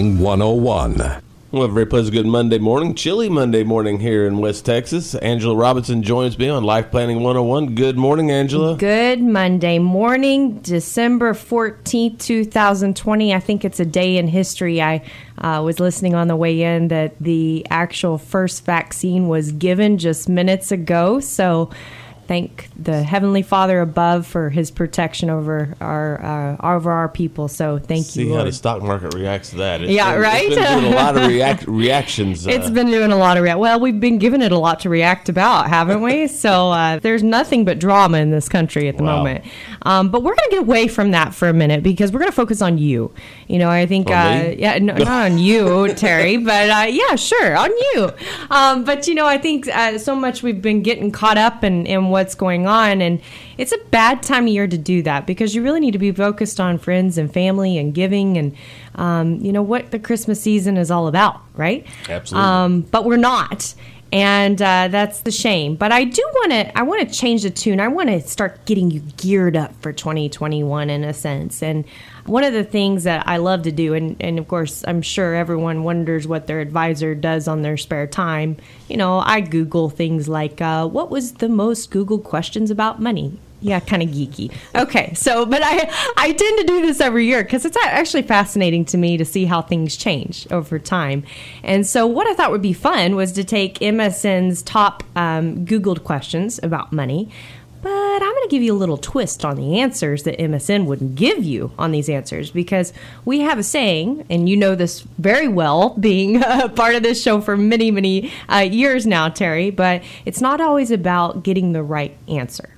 101. Well, a very pleasant good Monday morning, chilly Monday morning here in West Texas. Angela Robinson joins me on Life Planning 101. Good morning, Angela. Good Monday morning, December 14th, 2020. I think it's a day in history. I uh, was listening on the way in that the actual first vaccine was given just minutes ago. So, thank the Heavenly Father above for His protection over our uh, over our people. So thank See you, how Lord. the stock market reacts to that. It's Yeah, right? It's been doing a lot of react- reactions. uh, It's been doing a lot of react. Well, we've been given it a lot to react about, haven't we? so uh, there's nothing but drama in this country at the Wow. moment. Um, but we're going to get away from that for a minute because we're going to focus on you. You know, I think, uh, yeah, no, not on you, Terry, but uh, yeah, sure, on you. Um, but you know, I think uh, so much we've been getting caught up in, in what's going on, and it's a bad time of year to do that because you really need to be focused on friends and family and giving and um, you know what the Christmas season is all about, right? Absolutely. Um, but we're not. And uh, that's the shame. But I do want to. I want to change the tune. I want to start getting you geared up for 2021 in a sense. And one of the things that I love to do, and, and of course, I'm sure everyone wonders what their advisor does on their spare time. You know, I Google things like, uh, "What was the most Google questions about money?" Yeah kind of geeky okay so but i i tend to do this every year because it's actually fascinating to me to see how things change over time and so what i thought would be fun was to take msn's top um, googled questions about money but I'm going to give you a little twist on the answers that MSN wouldn't give you on these answers because we have a saying, and you know this very well, being a part of this show for many, many uh, years now, Terry, but it's not always about getting the right answer.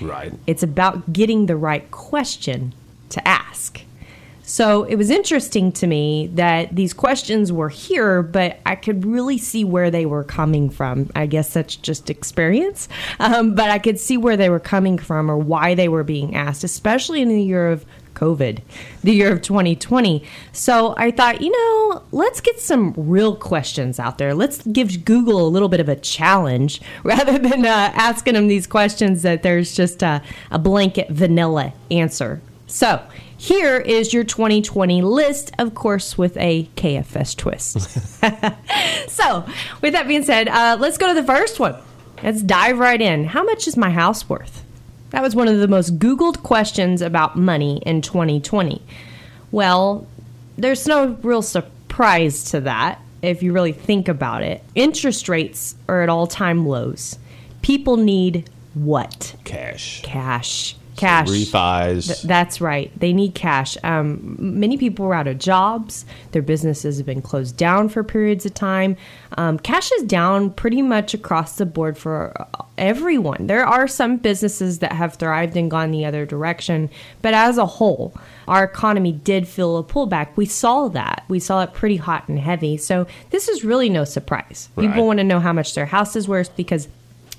Right. It's about getting the right question to ask. So it was interesting to me that these questions were here, but I could really see where they were coming from. I guess that's just experience. Um, but I could see where they were coming from or why they were being asked, especially in the year of COVID, the year of 2020. So I thought, you know, let's get some real questions out there. Let's give Google a little bit of a challenge rather than uh, asking them these questions that there's just a, a blanket vanilla answer. So here is your 2020 list, of course, with a KFS twist. so, with that being said, uh, let's go to the first one. Let's dive right in. How much is my house worth? That was one of the most Googled questions about money in 2020. Well, there's no real surprise to that if you really think about it. Interest rates are at all time lows. People need what? Cash. Cash. Cash. Refis. Th- that's right. They need cash. Um, many people are out of jobs. Their businesses have been closed down for periods of time. Um, cash is down pretty much across the board for uh, everyone. There are some businesses that have thrived and gone the other direction, but as a whole, our economy did feel a pullback. We saw that. We saw it pretty hot and heavy. So this is really no surprise. Right. People want to know how much their house is worth because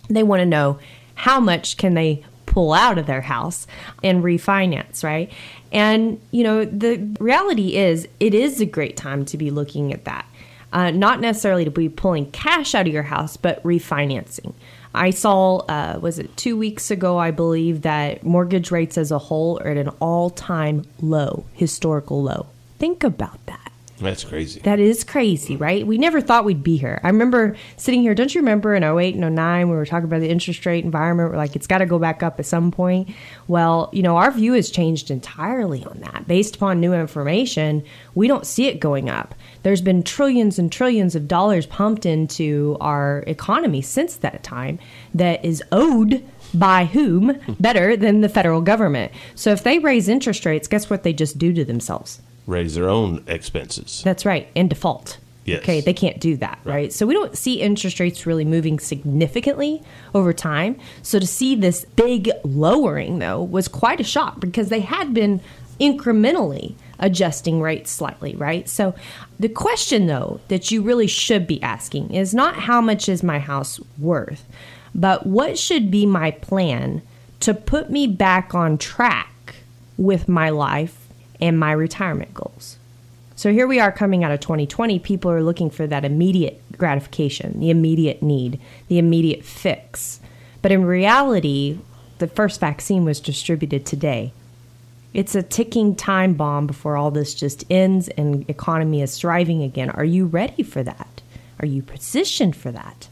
they want to know how much can they pull out of their house and refinance, right? And you know, the reality is it is a great time to be looking at that. Uh, not necessarily to be pulling cash out of your house, but refinancing. I saw, uh, was it two weeks ago, I believe, that mortgage rates as a whole are at an all time low, historical low. Think about that. That's crazy. That is crazy, right? We never thought we'd be here. I remember sitting here, don't you remember in 08 and 09 we were talking about the interest rate environment, we're like it's got to go back up at some point. Well, you know, our view has changed entirely on that. Based upon new information, we don't see it going up. There's been trillions and trillions of dollars pumped into our economy since that time that is owed by whom better than the federal government. So if they raise interest rates, guess what they just do to themselves? Raise their own expenses. That's right, in default. Yes. Okay, they can't do that, right? So we don't see interest rates really moving significantly over time. So to see this big lowering, though, was quite a shock because they had been incrementally adjusting rates slightly, right? So the question though that you really should be asking is not how much is my house worth, but what should be my plan to put me back on track with my life and my retirement goals. So here we are coming out of 2020. People are looking for that immediate gratification, the immediate need, the immediate fix. But in reality, the first vaccine was distributed today. It's a ticking time bomb before all this just ends and economy is thriving again. Are you ready for that? Are you positioned for that?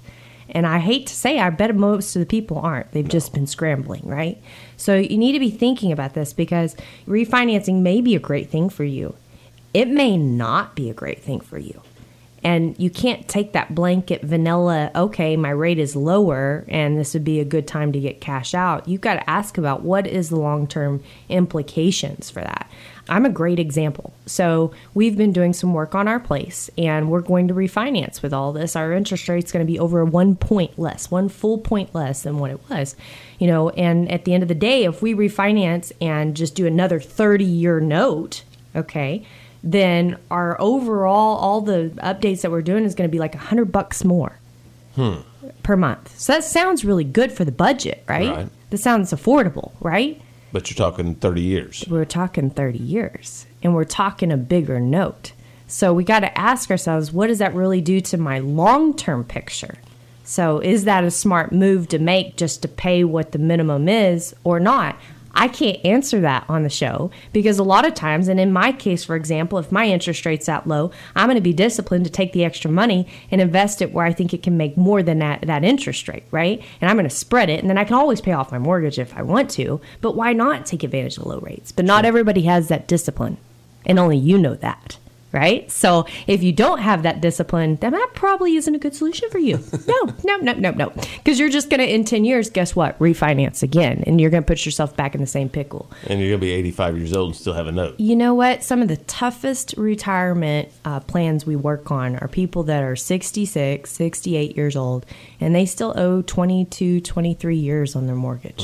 And I hate to say, I bet most of the people aren't. They've just been scrambling, right? So you need to be thinking about this because refinancing may be a great thing for you. It may not be a great thing for you. And you can't take that blanket vanilla, okay, my rate is lower and this would be a good time to get cash out. You've got to ask about what is the long term implications for that. I'm a great example. So we've been doing some work on our place and we're going to refinance with all this. Our interest rate's going to be over one point less, one full point less than what it was. You know, and at the end of the day, if we refinance and just do another 30 year note, okay, then our overall all the updates that we're doing is going to be like a hundred bucks more Hmm. per month. So that sounds really good for the budget, right? Right. That sounds affordable, right? But you're talking 30 years. We're talking 30 years and we're talking a bigger note. So we got to ask ourselves, what does that really do to my long term picture? So is that a smart move to make just to pay what the minimum is or not? I can't answer that on the show because a lot of times, and in my case, for example, if my interest rate's that low, I'm going to be disciplined to take the extra money and invest it where I think it can make more than that, that interest rate, right? And I'm going to spread it, and then I can always pay off my mortgage if I want to. But why not take advantage of low rates? But not everybody has that discipline, and only you know that. Right? So if you don't have that discipline, then that probably isn't a good solution for you. No, no, no, no, no. Because you're just going to, in 10 years, guess what? Refinance again. And you're going to put yourself back in the same pickle. And you're going to be 85 years old and still have a note. You know what? Some of the toughest retirement uh, plans we work on are people that are 66, 68 years old, and they still owe 22, 23 years on their mortgage.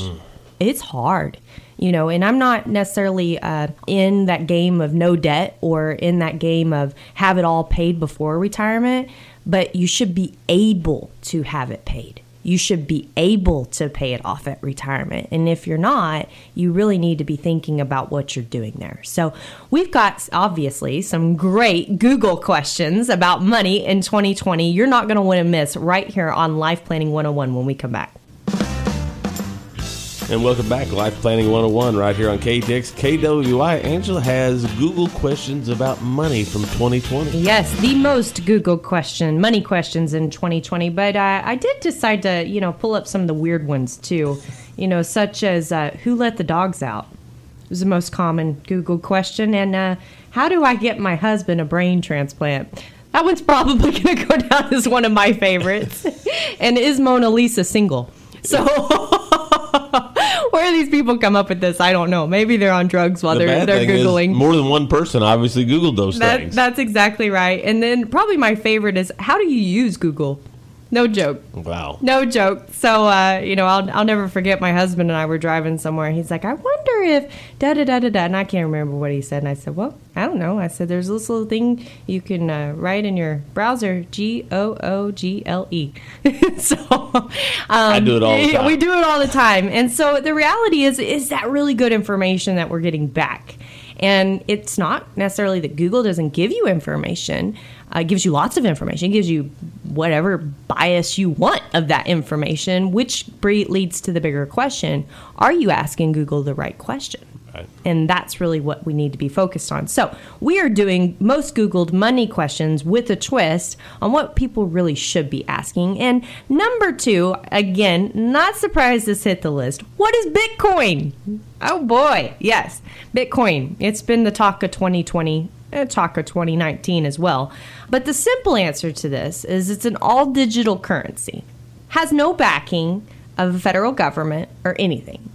It's hard, you know, and I'm not necessarily uh, in that game of no debt or in that game of have it all paid before retirement, but you should be able to have it paid you should be able to pay it off at retirement. And if you're not, you really need to be thinking about what you're doing there. So, we've got obviously some great Google questions about money in 2020. You're not going to want to miss right here on Life Planning 101 when we come back. And welcome back, Life Planning 101, right here on KTX KWI. Angela has Google questions about money from 2020. Yes, the most Google question, money questions in 2020. But uh, I did decide to, you know, pull up some of the weird ones too, you know, such as uh, who let the dogs out? It was the most common Google question. And uh, how do I get my husband a brain transplant? That one's probably going to go down as one of my favorites. and is Mona Lisa single? So. Where these people come up with this? I don't know. Maybe they're on drugs while The they're they're googling. more than one person obviously Googled those That, things. that's exactly right. And then probably my favorite is how do you use Google? No joke. wow. No joke. So, uh, you know, I'll, I'll never forget my husband and I were driving somewhere. He's like, I wonder if da da da da da. And I can't remember what he said. And I said, Well, I don't know. I said, There's this little thing you can uh, write in your browser G O O G L E. So, um, I do it all the time. We do it all the time. And so the reality is, is that really good information that we're getting back? And it's not necessarily that Google doesn't give you information. Uh, it gives you lots of information. It gives you whatever bias you want of that information, which leads to the bigger question Are you asking Google the right question? Right. And that's really what we need to be focused on. So, we are doing most Googled money questions with a twist on what people really should be asking. And number two, again, not surprised this hit the list. What is Bitcoin? Oh boy, yes, Bitcoin. It's been the talk of 2020, uh, talk of 2019 as well. But the simple answer to this is it's an all digital currency, has no backing of the federal government or anything.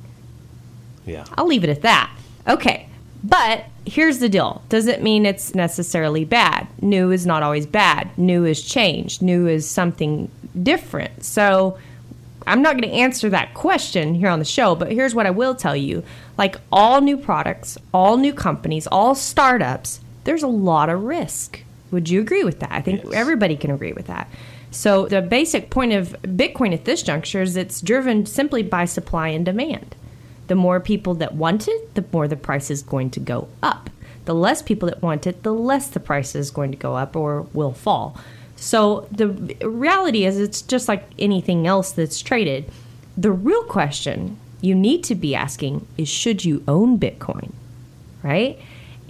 Yeah. I'll leave it at that. Okay. But here's the deal. Doesn't mean it's necessarily bad. New is not always bad. New is change. New is something different. So I'm not going to answer that question here on the show, but here's what I will tell you. Like all new products, all new companies, all startups, there's a lot of risk. Would you agree with that? I think Yes. everybody can agree with that. So the basic point of Bitcoin at this juncture is it's driven simply by supply and demand. The more people that want it, the more the price is going to go up. The less people that want it, the less the price is going to go up or will fall. So the reality is, it's just like anything else that's traded. The real question you need to be asking is should you own Bitcoin? Right?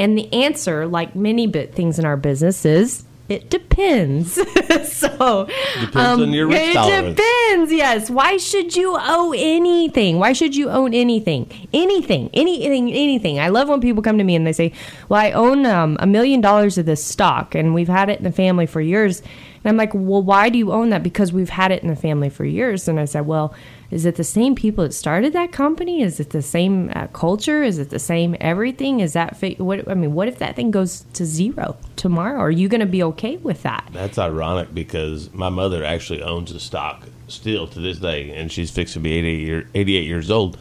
And the answer, like many bit things in our business, is it depends. so Depends on your risk it tolerance. depends. Yes. Why should you owe anything? Why should you own anything? Anything. Anything. Anything. I love when people come to me and they say, "Well, I own um, a million dollars of this stock, and we've had it in the family for years." And I'm like, "Well, why do you own that?" Because we've had it in the family for years. And I said, "Well." Is it the same people that started that company? Is it the same uh, culture? Is it the same everything? Is that fi- what? I mean, what if that thing goes to zero tomorrow? Are you going to be okay with that? That's ironic because my mother actually owns a stock still to this day, and she's fixed to be 88, year, 88 years old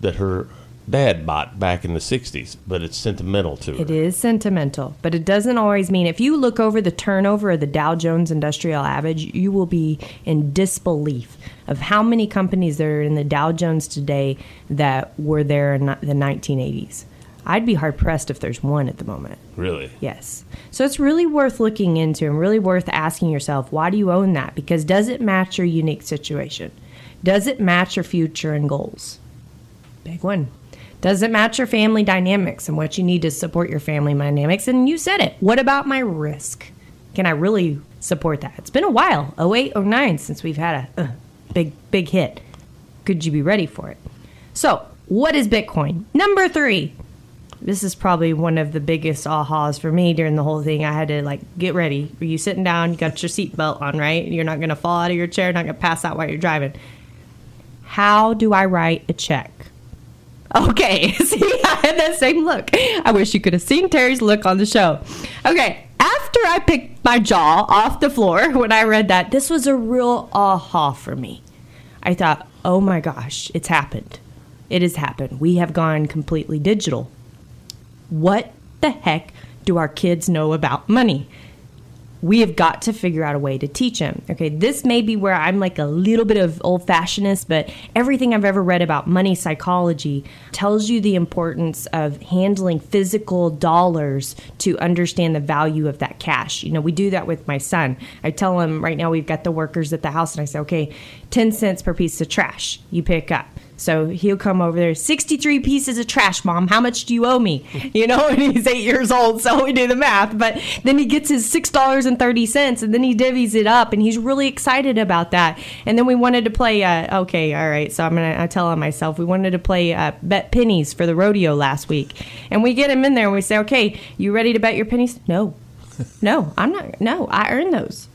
that her dad bought back in the 60s, but it's sentimental to her. It is sentimental, but it doesn't always mean if you look over the turnover of the Dow Jones Industrial Average, you will be in disbelief of how many companies there are in the Dow Jones today that were there in the 1980s. I'd be hard pressed if there's one at the moment. Really? Yes. So it's really worth looking into and really worth asking yourself, why do you own that? Because does it match your unique situation? Does it match your future and goals? Big one. Does it match your family dynamics and what you need to support your family dynamics? And you said it. What about my risk? Can I really support that? It's been a while 08, 09 since we've had a uh, big, big hit. Could you be ready for it? So, what is Bitcoin? Number three. This is probably one of the biggest ahas for me during the whole thing. I had to like get ready. Are you sitting down? You got your seatbelt on, right? You're not going to fall out of your chair, not going to pass out while you're driving. How do I write a check? Okay, see, I had that same look. I wish you could have seen Terry's look on the show. Okay, after I picked my jaw off the floor when I read that, this was a real aha for me. I thought, oh my gosh, it's happened. It has happened. We have gone completely digital. What the heck do our kids know about money? We have got to figure out a way to teach him. Okay, this may be where I'm like a little bit of old fashionedness, but everything I've ever read about money psychology tells you the importance of handling physical dollars to understand the value of that cash. You know, we do that with my son. I tell him right now we've got the workers at the house, and I say, okay, 10 cents per piece of trash you pick up. So he'll come over there, 63 pieces of trash, mom. How much do you owe me? You know, and he's eight years old, so we do the math. But then he gets his $6.30 and then he divvies it up and he's really excited about that. And then we wanted to play, uh, okay, all right. So I'm going to tell on myself. We wanted to play uh, bet pennies for the rodeo last week. And we get him in there and we say, okay, you ready to bet your pennies? No, no, I'm not. No, I earned those.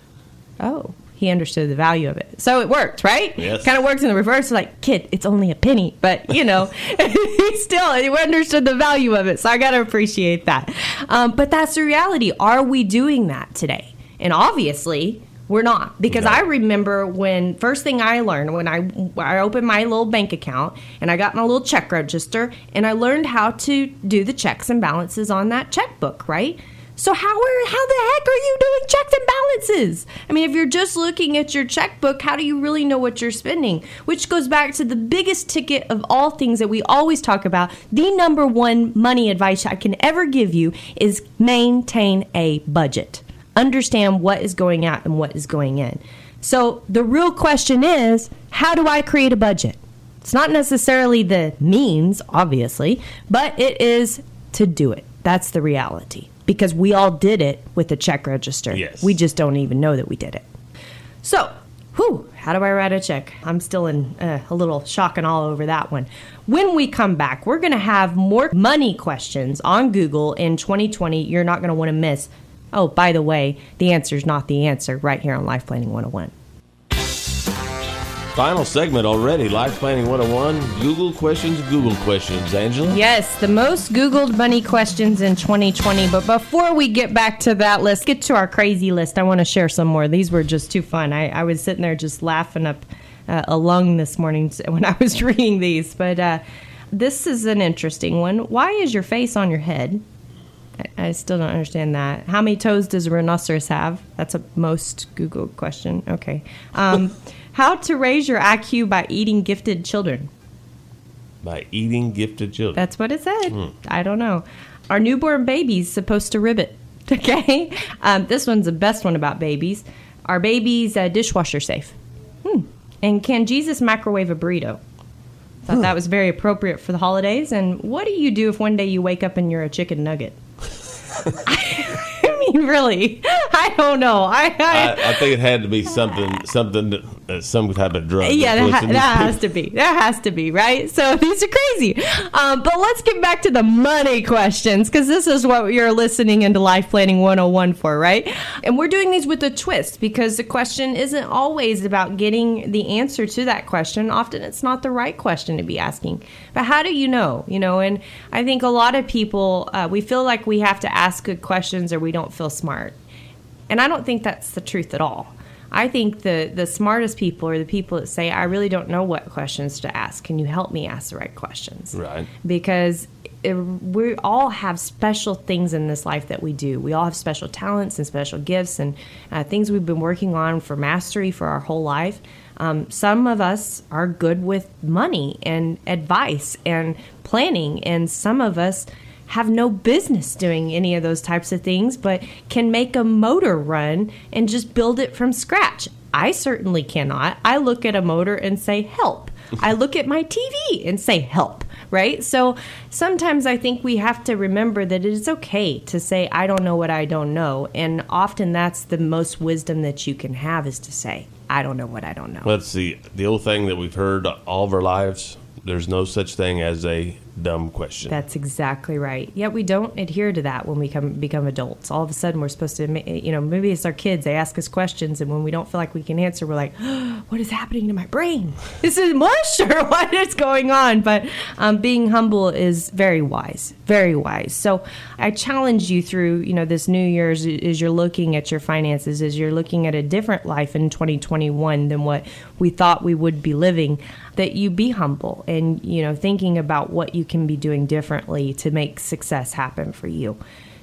Oh, he understood the value of it. So it worked, right? Yes. Kind of works in the reverse. Like, kid, it's only a penny, but you know, he still he understood the value of it. So I got to appreciate that. Um, but that's the reality. Are we doing that today? And obviously, we're not because No. I remember when first thing I learned when I I opened my little bank account and I got my little check register and I learned how to do the checks and balances on that checkbook, right? So how are how the heck are you doing checks and balances? I mean, if you're just looking at your checkbook, how do you really know what you're spending? Which goes back to the biggest ticket of all things that we always talk about. The number one money advice I can ever give you is maintain a budget. Understand what is going out and what is going in. So the real question is, how do I create a budget? It's not necessarily the means, obviously, but it is to do it. That's the reality. Because we all did it with the check register. Yes. We just don't even know that we did it. So, whew, how do I write a check? I'm still in uh, a little shock and all over that one. When we come back, we're going to have more money questions on Google in 2020 you're not going to want to miss. Oh, by the way, the answer is not the answer right here on Life Planning 101. Final segment already. Life Planning 101. Google questions, Google questions. Angela? Yes, the most Googled money questions in 2020. But before we get back to that list, get to our crazy list. I want to share some more. These were just too fun. I, I was sitting there just laughing up uh, a lung this morning when I was reading these. But uh, this is an interesting one. Why is your face on your head? I, I still don't understand that. How many toes does a rhinoceros have? That's a most Google question. Okay. Um, how to raise your IQ by eating gifted children? By eating gifted children. That's what it said. I don't know. Are newborn babies supposed to ribbit? Okay. Um, this one's the best one about babies. Are babies uh, dishwasher safe? Hmm. And can Jesus microwave a burrito? Thought that was very appropriate for the holidays. And what do you do if one day you wake up and you're a chicken nugget? I mean, really, I don't know. I, I, I, I think it had to be something, something, that, uh, some type of drug. yeah, that, ha- that has to be. That has to be, right? So these are crazy. Um, but let's get back to the money questions because this is what you're listening into Life Planning 101 for, right? And we're doing these with a twist because the question isn't always about getting the answer to that question. Often it's not the right question to be asking. But how do you know? You know, and I think a lot of people, uh, we feel like we have to ask good questions or we don't feel smart. And I don't think that's the truth at all. I think the the smartest people are the people that say, "I really don't know what questions to ask. Can you help me ask the right questions?" Right. Because it, we all have special things in this life that we do. We all have special talents and special gifts and uh, things we've been working on for mastery for our whole life. Um, some of us are good with money and advice and planning, and some of us have no business doing any of those types of things, but can make a motor run and just build it from scratch. I certainly cannot. I look at a motor and say, help. I look at my TV and say, help, right? So sometimes I think we have to remember that it is okay to say, I don't know what I don't know. And often that's the most wisdom that you can have is to say, I don't know what I don't know. Let's see. The old thing that we've heard all of our lives there's no such thing as a dumb question. That's exactly right. Yet we don't adhere to that when we come become adults. All of a sudden, we're supposed to, you know, maybe it's our kids. They ask us questions, and when we don't feel like we can answer, we're like, "What is happening to my brain? This is mush or what is going on?" But um, being humble is very wise, very wise. So I challenge you through, you know, this New Year's as you're looking at your finances, as you're looking at a different life in 2021 than what we thought we would be living that you be humble and you know thinking about what you can be doing differently to make success happen for you.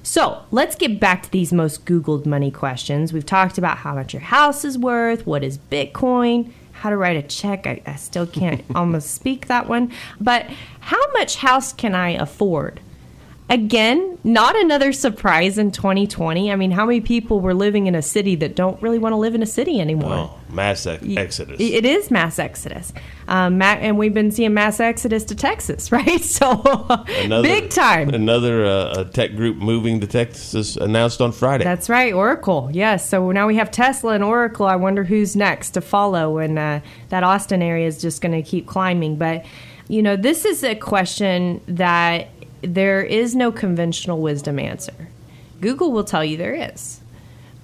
So let's get back to these most googled money questions. We've talked about how much your house is worth what is bitcoin how to write a check. I, I still can't almost speak that one. But how much house can i afford Again, not another surprise in 2020. I mean, how many people were living in a city that don't really want to live in a city anymore? Oh, mass ex- exodus. It is mass exodus, um, and we've been seeing mass exodus to Texas, right? So Another- big time. Another uh, tech group moving to Texas announced on Friday. That's right, Oracle. Yes. So now we have Tesla and Oracle. I wonder who's next to follow, and uh, that Austin area is just going to keep climbing. But you know, this is a question that there is no conventional wisdom answer. Google will tell you there is.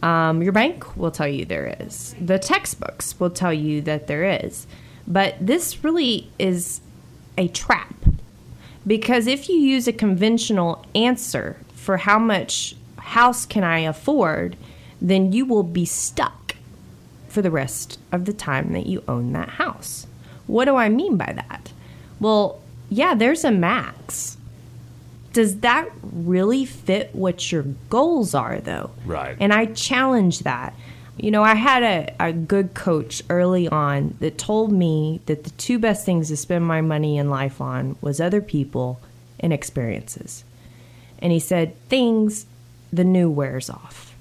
Um, your bank will tell you there is. The textbooks will tell you that there is. But this really is a trap. Because if you use a conventional answer for how much house can I afford, then you will be stuck for the rest of the time that you own that house. What do I mean by that? Well, yeah, there's a max. Does that really fit what your goals are, though? Right. And I challenge that. You know, I had a, a good coach early on that told me that the two best things to spend my money in life on was other people and experiences. And he said, things, the new wears off.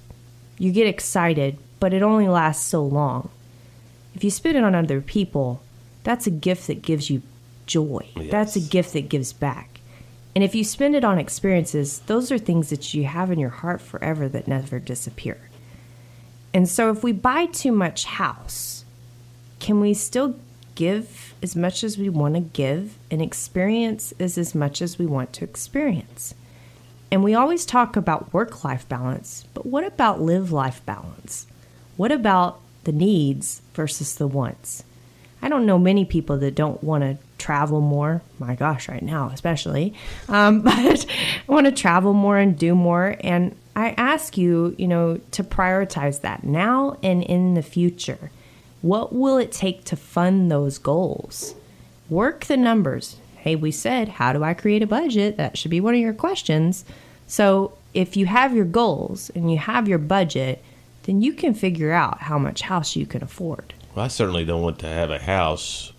You get excited, but it only lasts so long. If you spend it on other people, that's a gift that gives you joy. That's a gift that gives back. And if you spend it on experiences, those are things that you have in your heart forever that never disappear. And so if we buy too much house, can we still give as much as we want to give and experience is as much as we want to experience? And we always talk about work life balance, but what about live life balance? What about the needs versus the wants? I don't know many people that don't want to travel more. My gosh, right now, especially. Um, but I want to travel more and do more. And I ask you, you know, to prioritize that now and in the future. What will it take to fund those goals? Work the numbers. Hey, we said, how do I create a budget? That should be one of your questions. So, if you have your goals and you have your budget, then you can figure out how much house you can afford. Well, I certainly don't want to have a house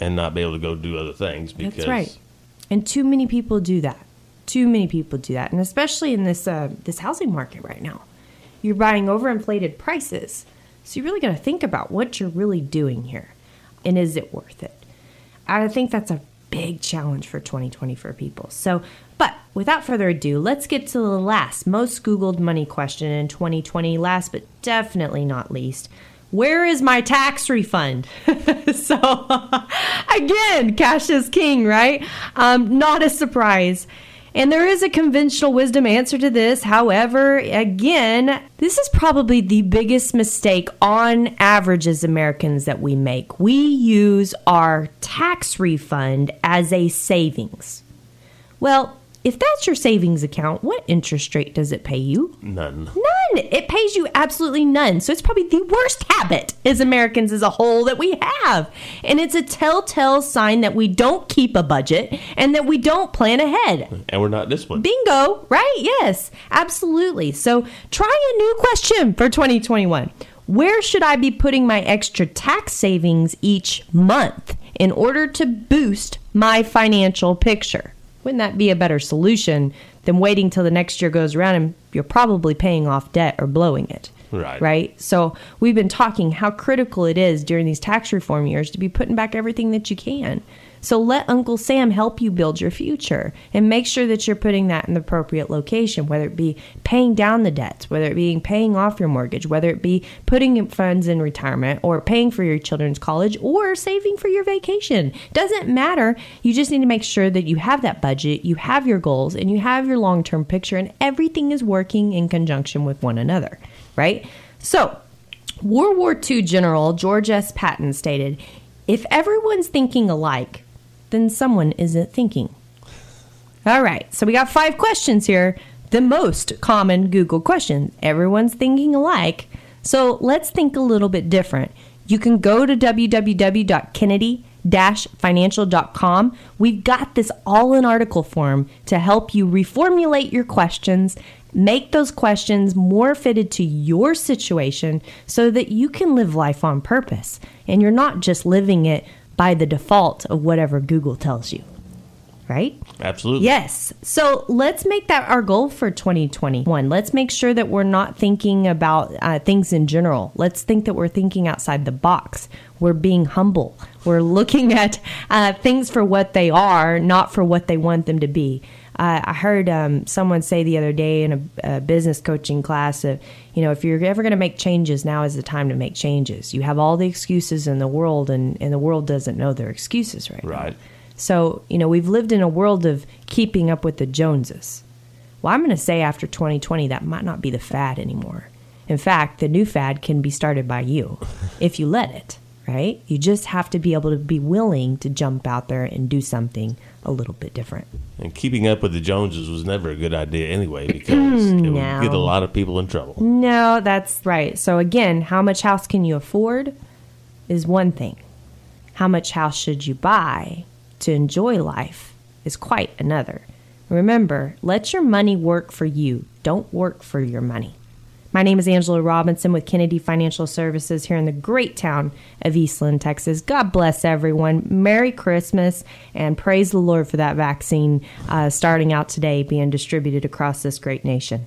and not be able to go do other things because That's right. And too many people do that. Too many people do that, and especially in this uh, this housing market right now, you're buying overinflated prices. So you really got to think about what you're really doing here, and is it worth it? I think that's a big challenge for 2020 for people. So, but without further ado, let's get to the last most Googled money question in 2020. Last but definitely not least, where is my tax refund? so, again, cash is king, right? Um, not a surprise. And there is a conventional wisdom answer to this. However, again, this is probably the biggest mistake on average as Americans that we make. We use our tax refund as a savings. Well, if that's your savings account, what interest rate does it pay you? none. None. It pays you absolutely none. So it's probably the worst habit as Americans as a whole that we have. And it's a telltale sign that we don't keep a budget and that we don't plan ahead. And we're not disciplined. Bingo, right? Yes, absolutely. So try a new question for 2021. Where should I be putting my extra tax savings each month in order to boost my financial picture? Wouldn't that be a better solution than waiting till the next year goes around and you're probably paying off debt or blowing it? Right. Right. So we've been talking how critical it is during these tax reform years to be putting back everything that you can. So let Uncle Sam help you build your future and make sure that you're putting that in the appropriate location, whether it be paying down the debts, whether it be paying off your mortgage, whether it be putting funds in retirement or paying for your children's college or saving for your vacation. Doesn't matter. You just need to make sure that you have that budget, you have your goals, and you have your long term picture, and everything is working in conjunction with one another, right? So, World War II General George S. Patton stated, If everyone's thinking alike, then someone isn't thinking. All right, so we got five questions here. The most common Google question. Everyone's thinking alike. So let's think a little bit different. You can go to www.kennedy financial.com. We've got this all in article form to help you reformulate your questions, make those questions more fitted to your situation so that you can live life on purpose and you're not just living it by the default of whatever Google tells you. Right? Absolutely. Yes. So let's make that our goal for 2021. Let's make sure that we're not thinking about uh, things in general. Let's think that we're thinking outside the box. We're being humble. We're looking at uh, things for what they are, not for what they want them to be. Uh, I heard um, someone say the other day in a, a business coaching class of, you know, if you're ever going to make changes, now is the time to make changes. You have all the excuses in the world, and, and the world doesn't know their excuses right, now. Right. So, you know, we've lived in a world of keeping up with the Joneses. Well, I'm going to say after 2020, that might not be the fad anymore. In fact, the new fad can be started by you if you let it, right? You just have to be able to be willing to jump out there and do something a little bit different. And keeping up with the Joneses was never a good idea anyway because it would get a lot of people in trouble. No, that's right. So, again, how much house can you afford is one thing. How much house should you buy to enjoy life is quite another. Remember, let your money work for you, don't work for your money. My name is Angela Robinson with Kennedy Financial Services here in the great town of Eastland, Texas. God bless everyone. Merry Christmas and praise the Lord for that vaccine uh, starting out today being distributed across this great nation.